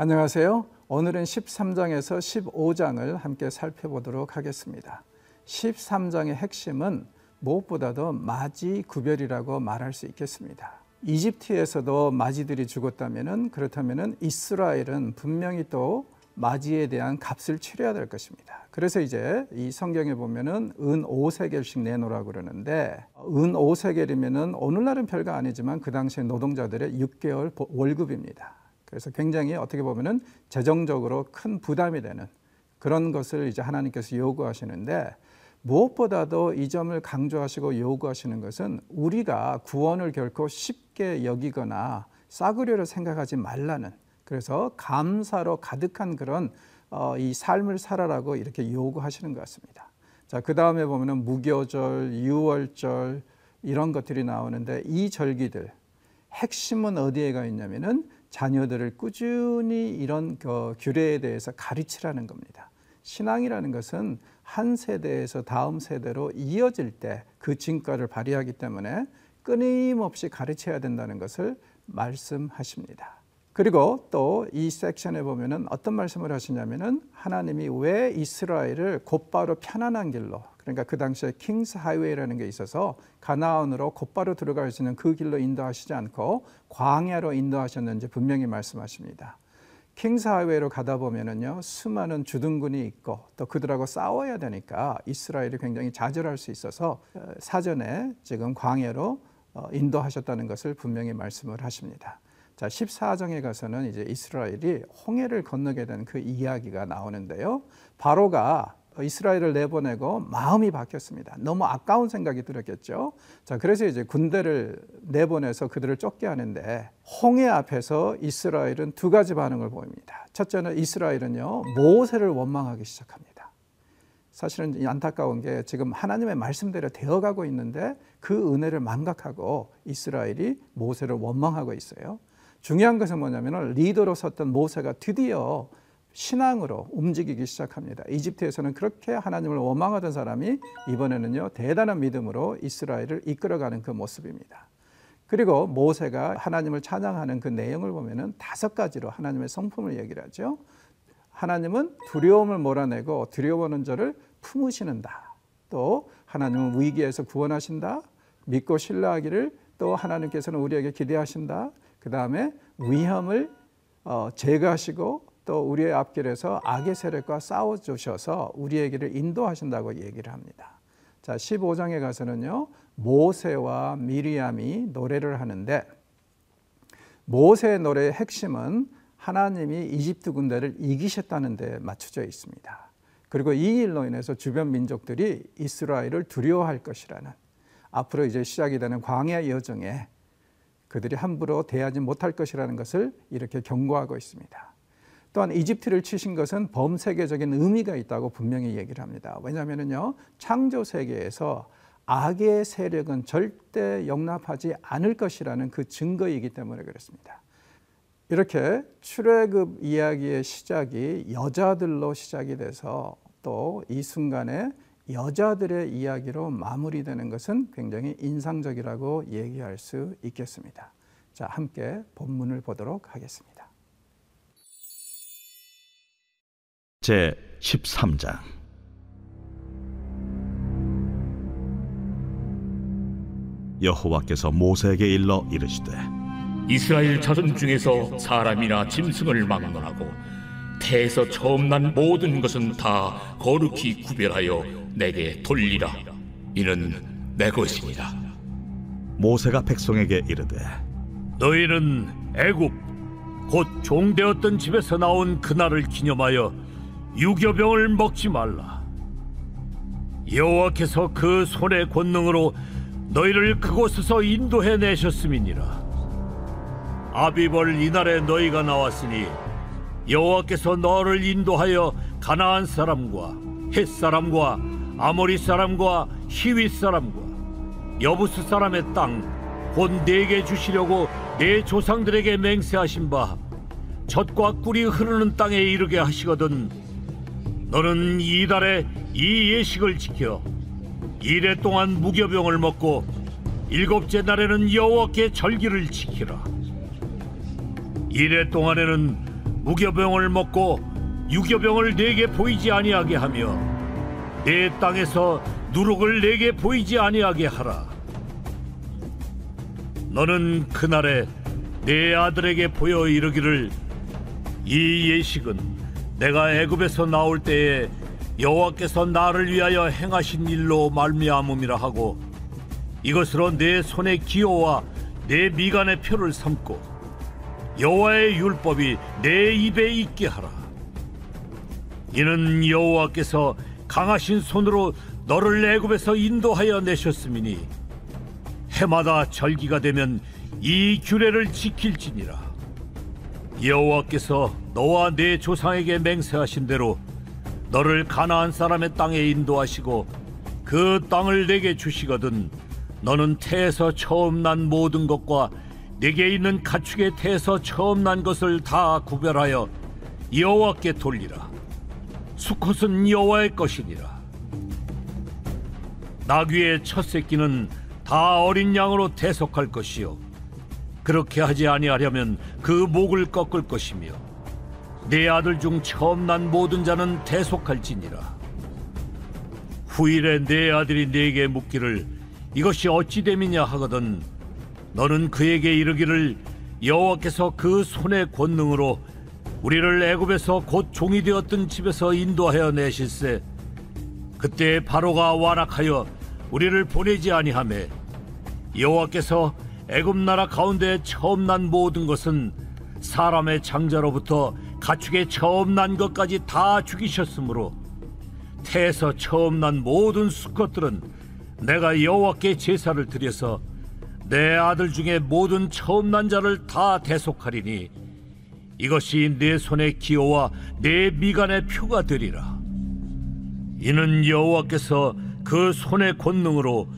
안녕하세요. 오늘은 13장에서 15장을 함께 살펴보도록 하겠습니다. 13장의 핵심은 무엇보다도 마지 구별이라고 말할 수 있겠습니다. 이집트에서도 마지들이 죽었다면 그렇다면 이스라엘은 분명히 또 마지에 대한 값을 치러야 될 것입니다. 그래서 이제 이 성경에 보면은 은 5세겔씩 내놓으라 그러는데 은 5세겔이면은 오늘날은 별거 아니지만 그 당시에 노동자들의 6개월 월급입니다. 그래서 굉장히 어떻게 보면은 재정적으로 큰 부담이 되는 그런 것을 이제 하나님께서 요구하시는데 무엇보다도 이 점을 강조하시고 요구하시는 것은 우리가 구원을 결코 쉽게 여기거나 싸구려로 생각하지 말라는 그래서 감사로 가득한 그런 어, 이 삶을 살아라고 이렇게 요구하시는 것 같습니다. 자, 그 다음에 보면은 무교절, 유월절 이런 것들이 나오는데 이 절기들 핵심은 어디에 가 있냐면은 자녀들을 꾸준히 이런 그 규례에 대해서 가르치라는 겁니다. 신앙이라는 것은 한 세대에서 다음 세대로 이어질 때 그 진가를 발휘하기 때문에 끊임없이 가르쳐야 된다는 것을 말씀하십니다. 그리고 또 이 섹션에 보면은 어떤 말씀을 하시냐면은 하나님이 왜 이스라엘을 곧바로 편안한 길로 그러니까 그 당시에 킹스 하이웨이라는 게 있어서 가나안으로 곧바로 들어갈 수 있는 그 길로 인도하시지 않고 광야로 인도하셨는지 분명히 말씀하십니다. 킹스 하이웨이로 가다 보면은요 수많은 주둔군이 있고 또 그들하고 싸워야 되니까 이스라엘이 굉장히 좌절할 수 있어서 어, 사전에 지금 광야로 어, 인도하셨다는 것을 분명히 말씀을 하십니다. 자, 14장에 가서는 이제 이스라엘이 홍해를 건너게 된 그 이야기가 나오는데요. 바로가 이스라엘을 내보내고 마음이 바뀌었습니다. 너무 아까운 생각이 들었겠죠. 자, 그래서 이제 군대를 내보내서 그들을 쫓게 하는데 홍해 앞에서 이스라엘은 두 가지 반응을 보입니다. 첫째는 이스라엘은요, 모세를 원망하기 시작합니다. 사실은 안타까운 게 지금 하나님의 말씀대로 되어가고 있는데 그 은혜를 망각하고 이스라엘이 모세를 원망하고 있어요. 중요한 것은 뭐냐면 리더로 섰던 모세가 드디어 신앙으로 움직이기 시작합니다. 이집트에서는 그렇게 하나님을 원망하던 사람이 이번에는요 대단한 믿음으로 이스라엘을 이끌어가는 그 모습입니다. 그리고 모세가 하나님을 찬양하는 그 내용을 보면은 다섯 가지로 하나님의 성품을 얘기를 하죠. 하나님은 두려움을 몰아내고 두려워하는 자를 품으시는다. 또 하나님은 위기에서 구원하신다. 믿고 신뢰하기를 또 하나님께서는 우리에게 기대하신다. 그 다음에 위험을 어, 제거하시고 또 우리의 앞길에서 악의 세력과 싸워 주셔서 우리에게를 인도하신다고 얘기를 합니다. 자, 15장에 가서는요. 모세와 미리암이 노래를 하는데 모세의 노래의 핵심은 하나님이 이집트 군대를 이기셨다는 데 맞춰져 있습니다. 그리고 이 일로 인해서 주변 민족들이 이스라엘을 두려워할 것이라는 앞으로 이제 시작이 되는 광야 여정에 그들이 함부로 대하지 못할 것이라는 것을 이렇게 경고하고 있습니다. 또한 이집트를 치신 것은 범세계적인 의미가 있다고 분명히 얘기를 합니다. 왜냐하면요 창조 세계에서 악의 세력은 절대 용납하지 않을 것이라는 그 증거이기 때문에 그렇습니다. 이렇게 출애굽 이야기의 시작이 여자들로 시작이 돼서 또 이 순간에 여자들의 이야기로 마무리되는 것은 굉장히 인상적이라고 얘기할 수 있겠습니다. 자, 함께 본문을 보도록 하겠습니다. 제 13장. 여호와께서 모세에게 일러 이르시되 이스라엘 자손 중에서 사람이나 짐승을 막론하고 태에서 처음 난 모든 것은 다 거룩히 구별하여 내게 돌리라. 이는 내 것이니라 모세가 백성에게 이르되 너희는 애굽 곧 종되었던 집에서 나온 그날을 기념하여 유교병을 먹지 말라. 여호와께서 그 손의 권능으로 너희를 그곳에서 인도해 내셨음이니라. 아비벌 이날에 너희가 나왔으니 여호와께서 너를 인도하여 가나안 사람과 햇 사람과 아모리 사람과 히윗 사람과 여부스 사람의 땅 곧 내게 주시려고 내 조상들에게 맹세하신 바 젖과 꿀이 흐르는 땅에 이르게 하시거든 너는 이달에 이 예식을 지켜 이래 동안 무교병을 먹고 일곱째 날에는 여호와께 절기를 지키라 이래 동안에는 무교병을 먹고 유교병을 내게 보이지 아니하게 하며 내 땅에서 누룩을 내게 보이지 아니하게 하라. 너는 그날에 내 아들에게 보여 이르기를 이 예식은 내가 애굽에서 나올 때에 여호와께서 나를 위하여 행하신 일로 말미암음이라 하고 이것으로 내 손의 기호와 내 미간의 표를 삼고 여호와의 율법이 내 입에 있게 하라. 이는 여호와께서 강하신 손으로 너를 애굽에서 인도하여 내셨음이니 해마다 절기가 되면 이 규례를 지킬지니라. 여호와께서 너와 내 조상에게 맹세하신 대로 너를 가나안 사람의 땅에 인도하시고 그 땅을 내게 주시거든 너는 태에서 처음 난 모든 것과 내게 있는 가축의 태에서 처음 난 것을 다 구별하여 여호와께 돌리라. 수컷은 여호와의 것이니라. 나귀의 첫 새끼는 다 어린 양으로 대속할 것이요. 그렇게 하지 아니하려면 그 목을 꺾을 것이며 내 아들 중 처음 난 모든 자는 대속할지니라. 후일에 내 아들이 내게 묻기를 이것이 어찌 됨이냐 하거든 너는 그에게 이르기를 여호와께서 그 손의 권능으로 우리를 애굽에서 곧 종이 되었던 집에서 인도하여 내실세. 그때 바로가 완악하여 우리를 보내지 아니하매 여호와께서 애굽 나라 가운데 처음 난 모든 것은 사람의 장자로부터 가축의 처음 난 것까지 다 죽이셨으므로 태에서 처음 난 모든 수컷들은 내가 여호와께 제사를 드려서 내 아들 중에 모든 처음 난 자를 다 대속하리니 이것이 내 손의 기호와 내 미간의 표가 되리라. 이는 여호와께서 그 손의 권능으로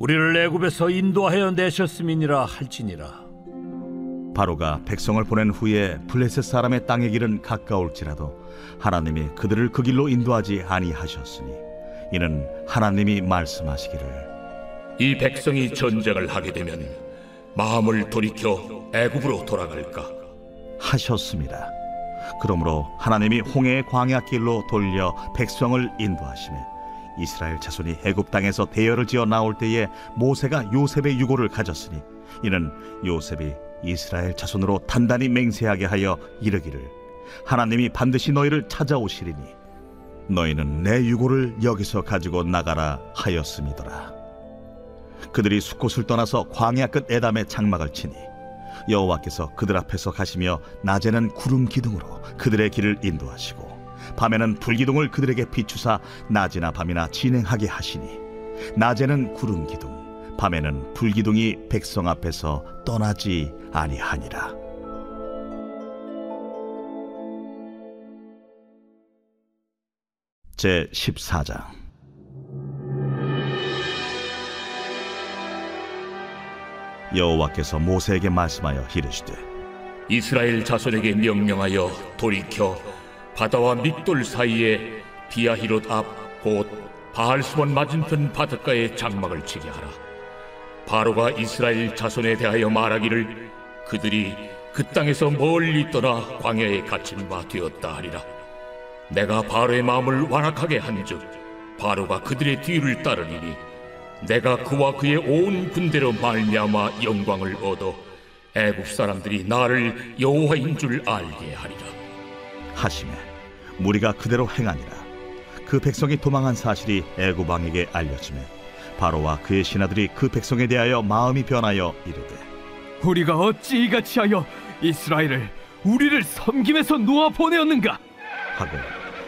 우리를 애굽에서 인도하여 내셨음이니라 할지니라. 바로가 백성을 보낸 후에 블레셋 사람의 땅의 길은 가까울지라도 하나님이 그들을 그 길로 인도하지 아니하셨으니 이는 하나님이 말씀하시기를 이 백성이 전쟁을 하게 되면 마음을 돌이켜 애굽으로 돌아갈까? 하셨습니다. 그러므로 하나님이 홍해의 광야 길로 돌려 백성을 인도하시매 이스라엘 자손이 애굽 땅에서 대열을 지어 나올 때에 모세가 요셉의 유고를 가졌으니 이는 요셉이 이스라엘 자손으로 단단히 맹세하게 하여 이르기를 하나님이 반드시 너희를 찾아오시리니 너희는 내 유고를 여기서 가지고 나가라 하였음이더라. 그들이 숲곳을 떠나서 광야 끝 에담에 장막을 치니 여호와께서 그들 앞에서 가시며 낮에는 구름 기둥으로 그들의 길을 인도하시고 밤에는 불기둥을 그들에게 비추사 낮이나 밤이나 진행하게 하시니 낮에는 구름 기둥 밤에는 불기둥이 백성 앞에서 떠나지 아니하니라 제 14장 여호와께서 모세에게 말씀하여 이르시되 이스라엘 자손에게 명령하여 돌이켜 바다와 믹돌 사이에 비아히롯 앞 곧 바알스본 맞은편 바닷가에 장막을 치게 하라. 바로가 이스라엘 자손에 대하여 말하기를 그들이 그 땅에서 멀리 떠나 광야에 갇힌 바 되었다 하리라. 내가 바로의 마음을 완악하게 한즉 바로가 그들의 뒤를 따르리니 내가 그와 그의 온 군대로 말미암아 영광을 얻어 애굽 사람들이 나를 여호와인 줄 알게 하리라. 하심에 무리가 그대로 행하니라 그 백성이 도망한 사실이 애굽 왕에게 알려지매 바로와 그의 신하들이 그 백성에 대하여 마음이 변하여 이르되 우리가 어찌 이같이 하여 이스라엘을 우리를 섬김에서 놓아 보내었는가? 하고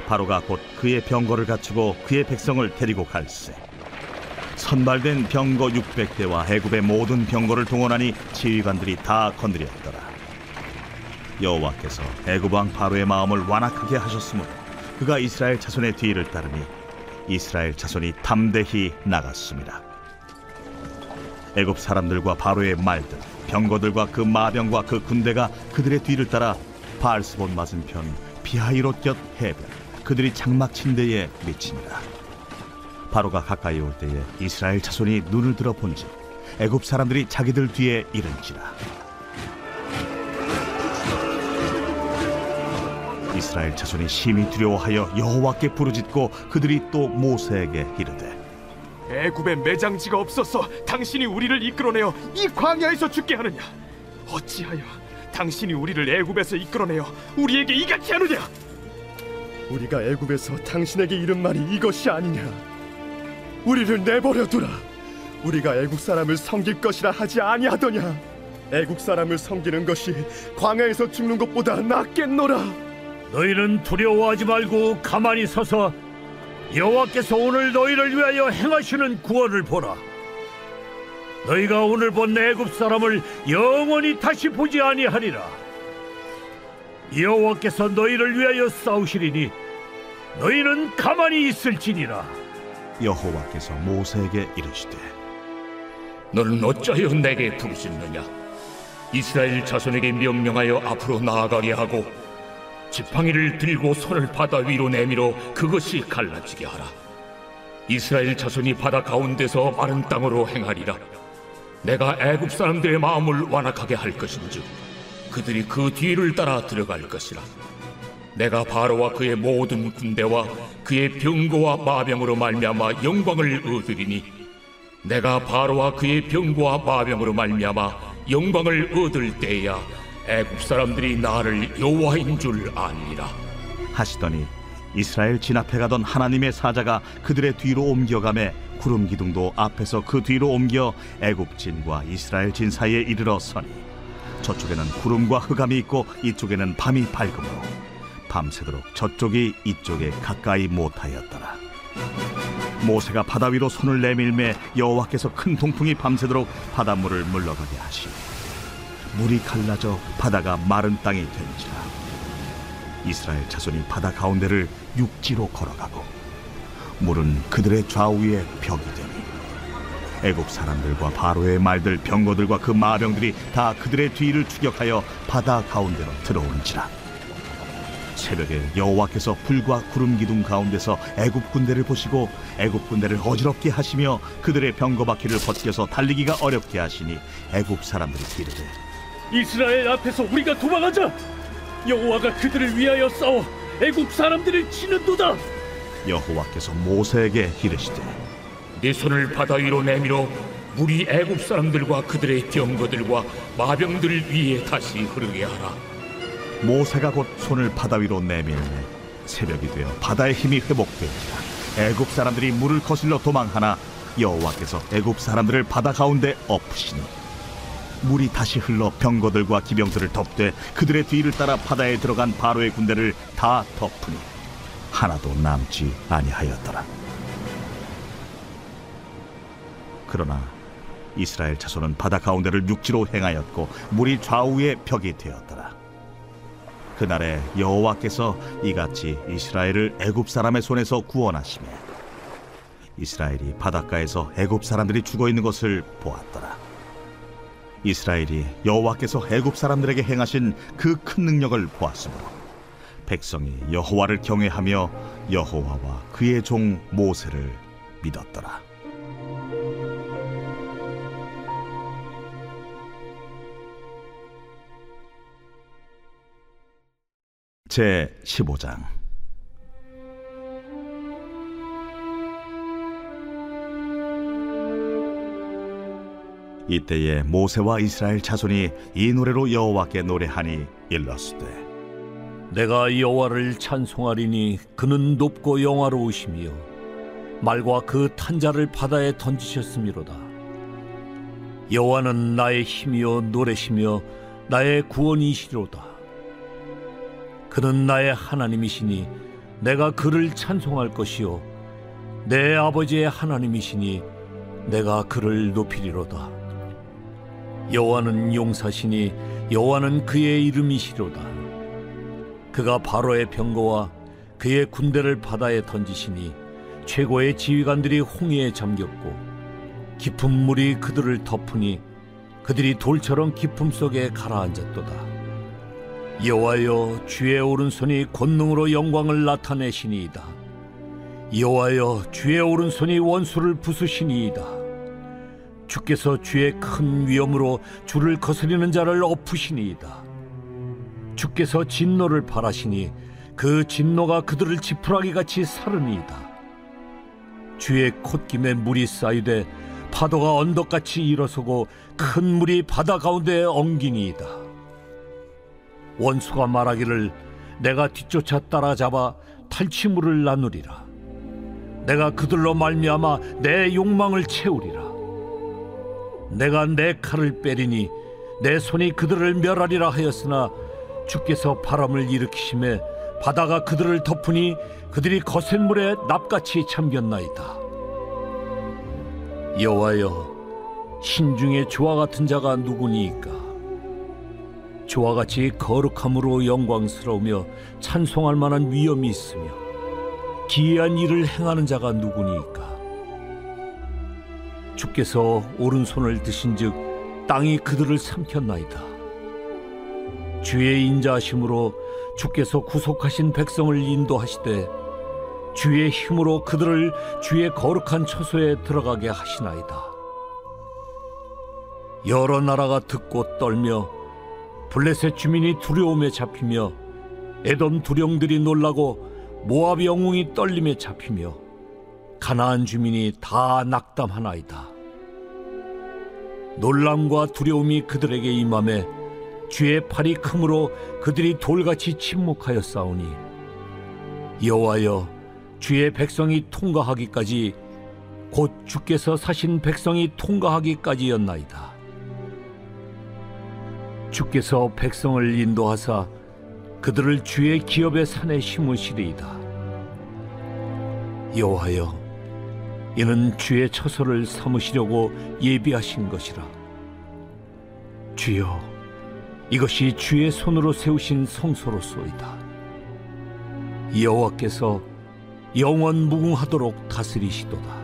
바로가 곧 그의 병거를 갖추고 그의 백성을 데리고 갈새 선발된 병거 600대와 애굽의 모든 병거를 동원하니 지휘관들이 다 건드렸더라 여호와께서 애굽 왕 바로의 마음을 완악하게 하셨으므로 그가 이스라엘 자손의 뒤를 따르니 이스라엘 자손이 담대히 나갔습니다. 애굽 사람들과 바로의 말들 병거들과 그 마병과 그 군대가 그들의 뒤를 따라 바알스본 맞은편 비하이롯 곁 해변 그들이 장막 친 데에 미치니라 바로가 가까이 올 때에 이스라엘 자손이 눈을 들어 본즉 애굽 사람들이 자기들 뒤에 이른지라 이스라엘 자손이 심히 두려워하여 여호와께 부르짖고 그들이 또 모세에게 이르되 애굽에 매장지가 없어서 당신이 우리를 이끌어내어 이 광야에서 죽게 하느냐? 어찌하여 당신이 우리를 애굽에서 이끌어내어 우리에게 이같이 하느냐? 우리가 애굽에서 당신에게 이른 말이 이것이 아니냐? 우리를 내버려 두라. 우리가 애굽 사람을 섬길 것이라 하지 아니하더냐? 애굽 사람을 섬기는 것이 광야에서 죽는 것보다 낫겠노라. 너희는 두려워하지 말고 가만히 서서 여호와께서 오늘 너희를 위하여 행하시는 구원을 보라. 너희가 오늘 본 애굽 사람을 영원히 다시 보지 아니하리라. 여호와께서 너희를 위하여 싸우시리니 너희는 가만히 있을지니라. 여호와께서 모세에게 이르시되 너는 어찌하여 내게 부르짖느냐? 이스라엘 자손에게 명령하여 앞으로 나아가게 하고 지팡이를 들고 손을 바다 위로 내밀어 그것이 갈라지게 하라. 이스라엘 자손이 바다 가운데서 마른 땅으로 행하리라. 내가 애굽 사람들의 마음을 완악하게 할 것인즉 그들이 그 뒤를 따라 들어갈 것이라. 내가 바로와 그의 모든 군대와 그의 병거와 마병으로 말미암아 영광을 얻으리니 내가 바로와 그의 병거와 마병으로 말미암아 영광을 얻을 때야 애굽 사람들이 나를 여호와인 줄 아니라. 하시더니 이스라엘 진 앞에 가던 하나님의 사자가 그들의 뒤로 옮겨가매 구름 기둥도 앞에서 그 뒤로 옮겨 애굽 진과 이스라엘 진 사이에 이르러 서니 저쪽에는 구름과 흑암이 있고 이쪽에는 밤이 밝음으로 밤새도록 저쪽이 이쪽에 가까이 못하였더라. 모세가 바다 위로 손을 내밀매 여호와께서 큰 동풍이 밤새도록 바닷물을 물러가게 하시니 물이 갈라져 바다가 마른 땅이 된지라. 이스라엘 자손이 바다 가운데를 육지로 걸어가고 물은 그들의 좌우에 벽이 되니 애굽 사람들과 바로의 말들 병거들과 그 마병들이 다 그들의 뒤를 추격하여 바다 가운데로 들어온지라. 새벽에 여호와께서 불과 구름 기둥 가운데서 애굽 군대를 보시고 애굽 군대를 어지럽게 하시며 그들의 병거 바퀴를 벗겨서 달리기가 어렵게 하시니 애굽 사람들이 이르되 이스라엘 앞에서 우리가 도망하자. 여호와가 그들을 위하여 싸워 애굽 사람들을 치는도다. 여호와께서 모세에게 이르시되 네 손을 바다 위로 내밀어 물이 애굽 사람들과 그들의 병거들과 마병들 위에 다시 흐르게 하라. 모세가 곧 손을 바다 위로 내밀매 새벽이 되어 바다의 힘이 회복되니라 애굽 사람들이 물을 거슬러 도망하나 여호와께서 애굽 사람들을 바다 가운데 엎으시니 물이 다시 흘러 병거들과 기병들을 덮되 그들의 뒤를 따라 바다에 들어간 바로의 군대를 다 덮으니 하나도 남지 아니하였더라 그러나 이스라엘 자손은 바다 가운데를 육지로 행하였고 물이 좌우에 벽이 되었더라 그날에 여호와께서 이같이 이스라엘을 애굽 사람의 손에서 구원하시매 이스라엘이 바닷가에서 애굽 사람들이 죽어 있는 것을 보았더라. 이스라엘이 여호와께서 애굽 사람들에게 행하신 그 큰 능력을 보았으므로 백성이 여호와를 경외하며 여호와와 그의 종 모세를 믿었더라. 제 15장 이때에 모세와 이스라엘 자손이 이 노래로 여호와께 노래하니 일렀으되 내가 여호와를 찬송하리니 그는 높고 영화로우시며 말과 그 탄자를 바다에 던지셨음이로다. 여호와는 나의 힘이요 노래시며 나의 구원이시로다. 그는 나의 하나님이시니 내가 그를 찬송할 것이요 내 아버지의 하나님이시니 내가 그를 높이리로다 여호와는 용사시니 여호와는 그의 이름이시로다. 그가 바로의 병거와 그의 군대를 바다에 던지시니 최고의 지휘관들이 홍해에 잠겼고 깊은 물이 그들을 덮으니 그들이 돌처럼 깊음 속에 가라앉았도다. 여호와여 주의 오른손이 권능으로 영광을 나타내시니이다. 여호와여 주의 오른손이 원수를 부수시니이다 주께서 주의 큰 위엄으로 주를 거스리는 자를 엎으시니이다 주께서 진노를 바라시니 그 진노가 그들을 지푸라기 같이 사르니이다. 주의 콧김에 물이 쌓이되 파도가 언덕같이 일어서고 큰 물이 바다 가운데 엉기니이다. 원수가 말하기를 내가 뒤쫓아 따라잡아 탈취물을 나누리라. 내가 그들로 말미암아 내 욕망을 채우리라. 내가 내 칼을 빼리니 내 손이 그들을 멸하리라 하였으나 주께서 바람을 일으키심에 바다가 그들을 덮으니 그들이 거센 물에 납같이 잠겼나이다. 여호와여 신중에 주와 같은 자가 누구니이까 주와 같이 거룩함으로 영광스러우며 찬송할 만한 위엄이 있으며 기이한 일을 행하는 자가 누구니이까 주께서 오른손을 드신즉 땅이 그들을 삼켰나이다 주의 인자하심으로 주께서 구속하신 백성을 인도하시되 주의 힘으로 그들을 주의 거룩한 처소에 들어가게 하시나이다. 여러 나라가 듣고 떨며 블레셋 주민이 두려움에 잡히며 에돔 두령들이 놀라고 모압 영웅이 떨림에 잡히며 가나안 주민이 다 낙담하나이다. 놀람과 두려움이 그들에게 임함에 주의 팔이 크므로 그들이 돌같이 침묵하여 싸우니 여호와여 주의 백성이 통과하기까지 곧 주께서 사신 백성이 통과하기까지였나이다. 주께서 백성을 인도하사 그들을 주의 기업의 산에 심으시리이다. 여호와여, 이는 주의 처소를 삼으시려고 예비하신 것이라. 주여, 이것이 주의 손으로 세우신 성소로소이다. 여호와께서 영원 무궁하도록 다스리시도다.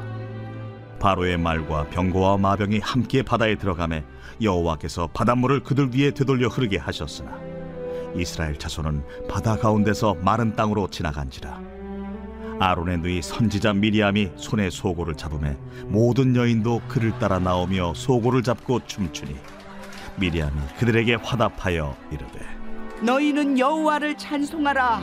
바로의 말과 병거와 마병이 함께 바다에 들어가매 여호와께서 바닷물을 그들 위에 되돌려 흐르게 하셨으나 이스라엘 자손은 바다 가운데서 마른 땅으로 지나간지라 아론의 누이 선지자 미리암이 손에 소고를 잡음에 모든 여인도 그를 따라 나오며 소고를 잡고 춤추니 미리암이 그들에게 화답하여 이르되 너희는 여호와를 찬송하라.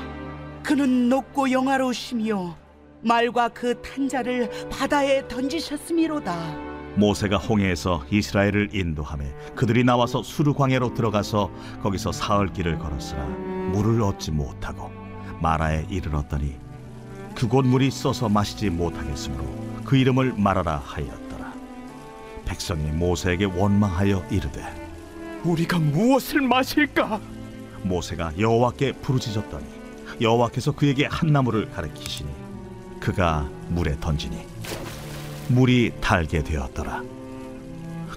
그는 높고 영화로우시며 말과 그 탄자를 바다에 던지셨음이로다. 모세가 홍해에서 이스라엘을 인도하며 그들이 나와서 수르 광야로 들어가서 거기서 사흘 길을 걸었으나 물을 얻지 못하고 마라에 이르렀더니 그곳 물이 써서 마시지 못하겠으므로 그 이름을 마라라 하였더라 백성이 모세에게 원망하여 이르되 우리가 무엇을 마실까? 모세가 여호와께 부르짖었더니 여호와께서 그에게 한 나무를 가리키시니 그가 물에 던지니 물이 달게 되었더라.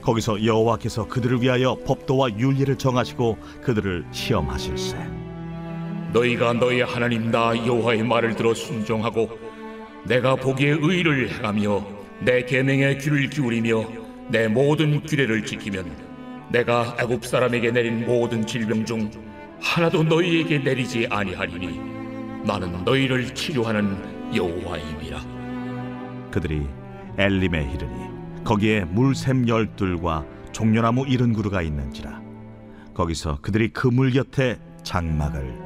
거기서 여호와께서 그들을 위하여 법도와 윤리를 정하시고 그들을 시험하실세. 너희가 너희 하나님 나 여호와의 말을 들어 순종하고 내가 보기에 의를 행하며 내 계명에 귀를 기울이며 내 모든 규례를 지키면 내가 애굽 사람에게 내린 모든 질병 중 하나도 너희에게 내리지 아니하리니 나는 너희를 치료하는 여호와임이라. 그들이 엘림에 이르니 거기에 물샘 열둘과 종려나무 이른 그루가 있는지라. 거기서 그들이 그 물 곁에 장막을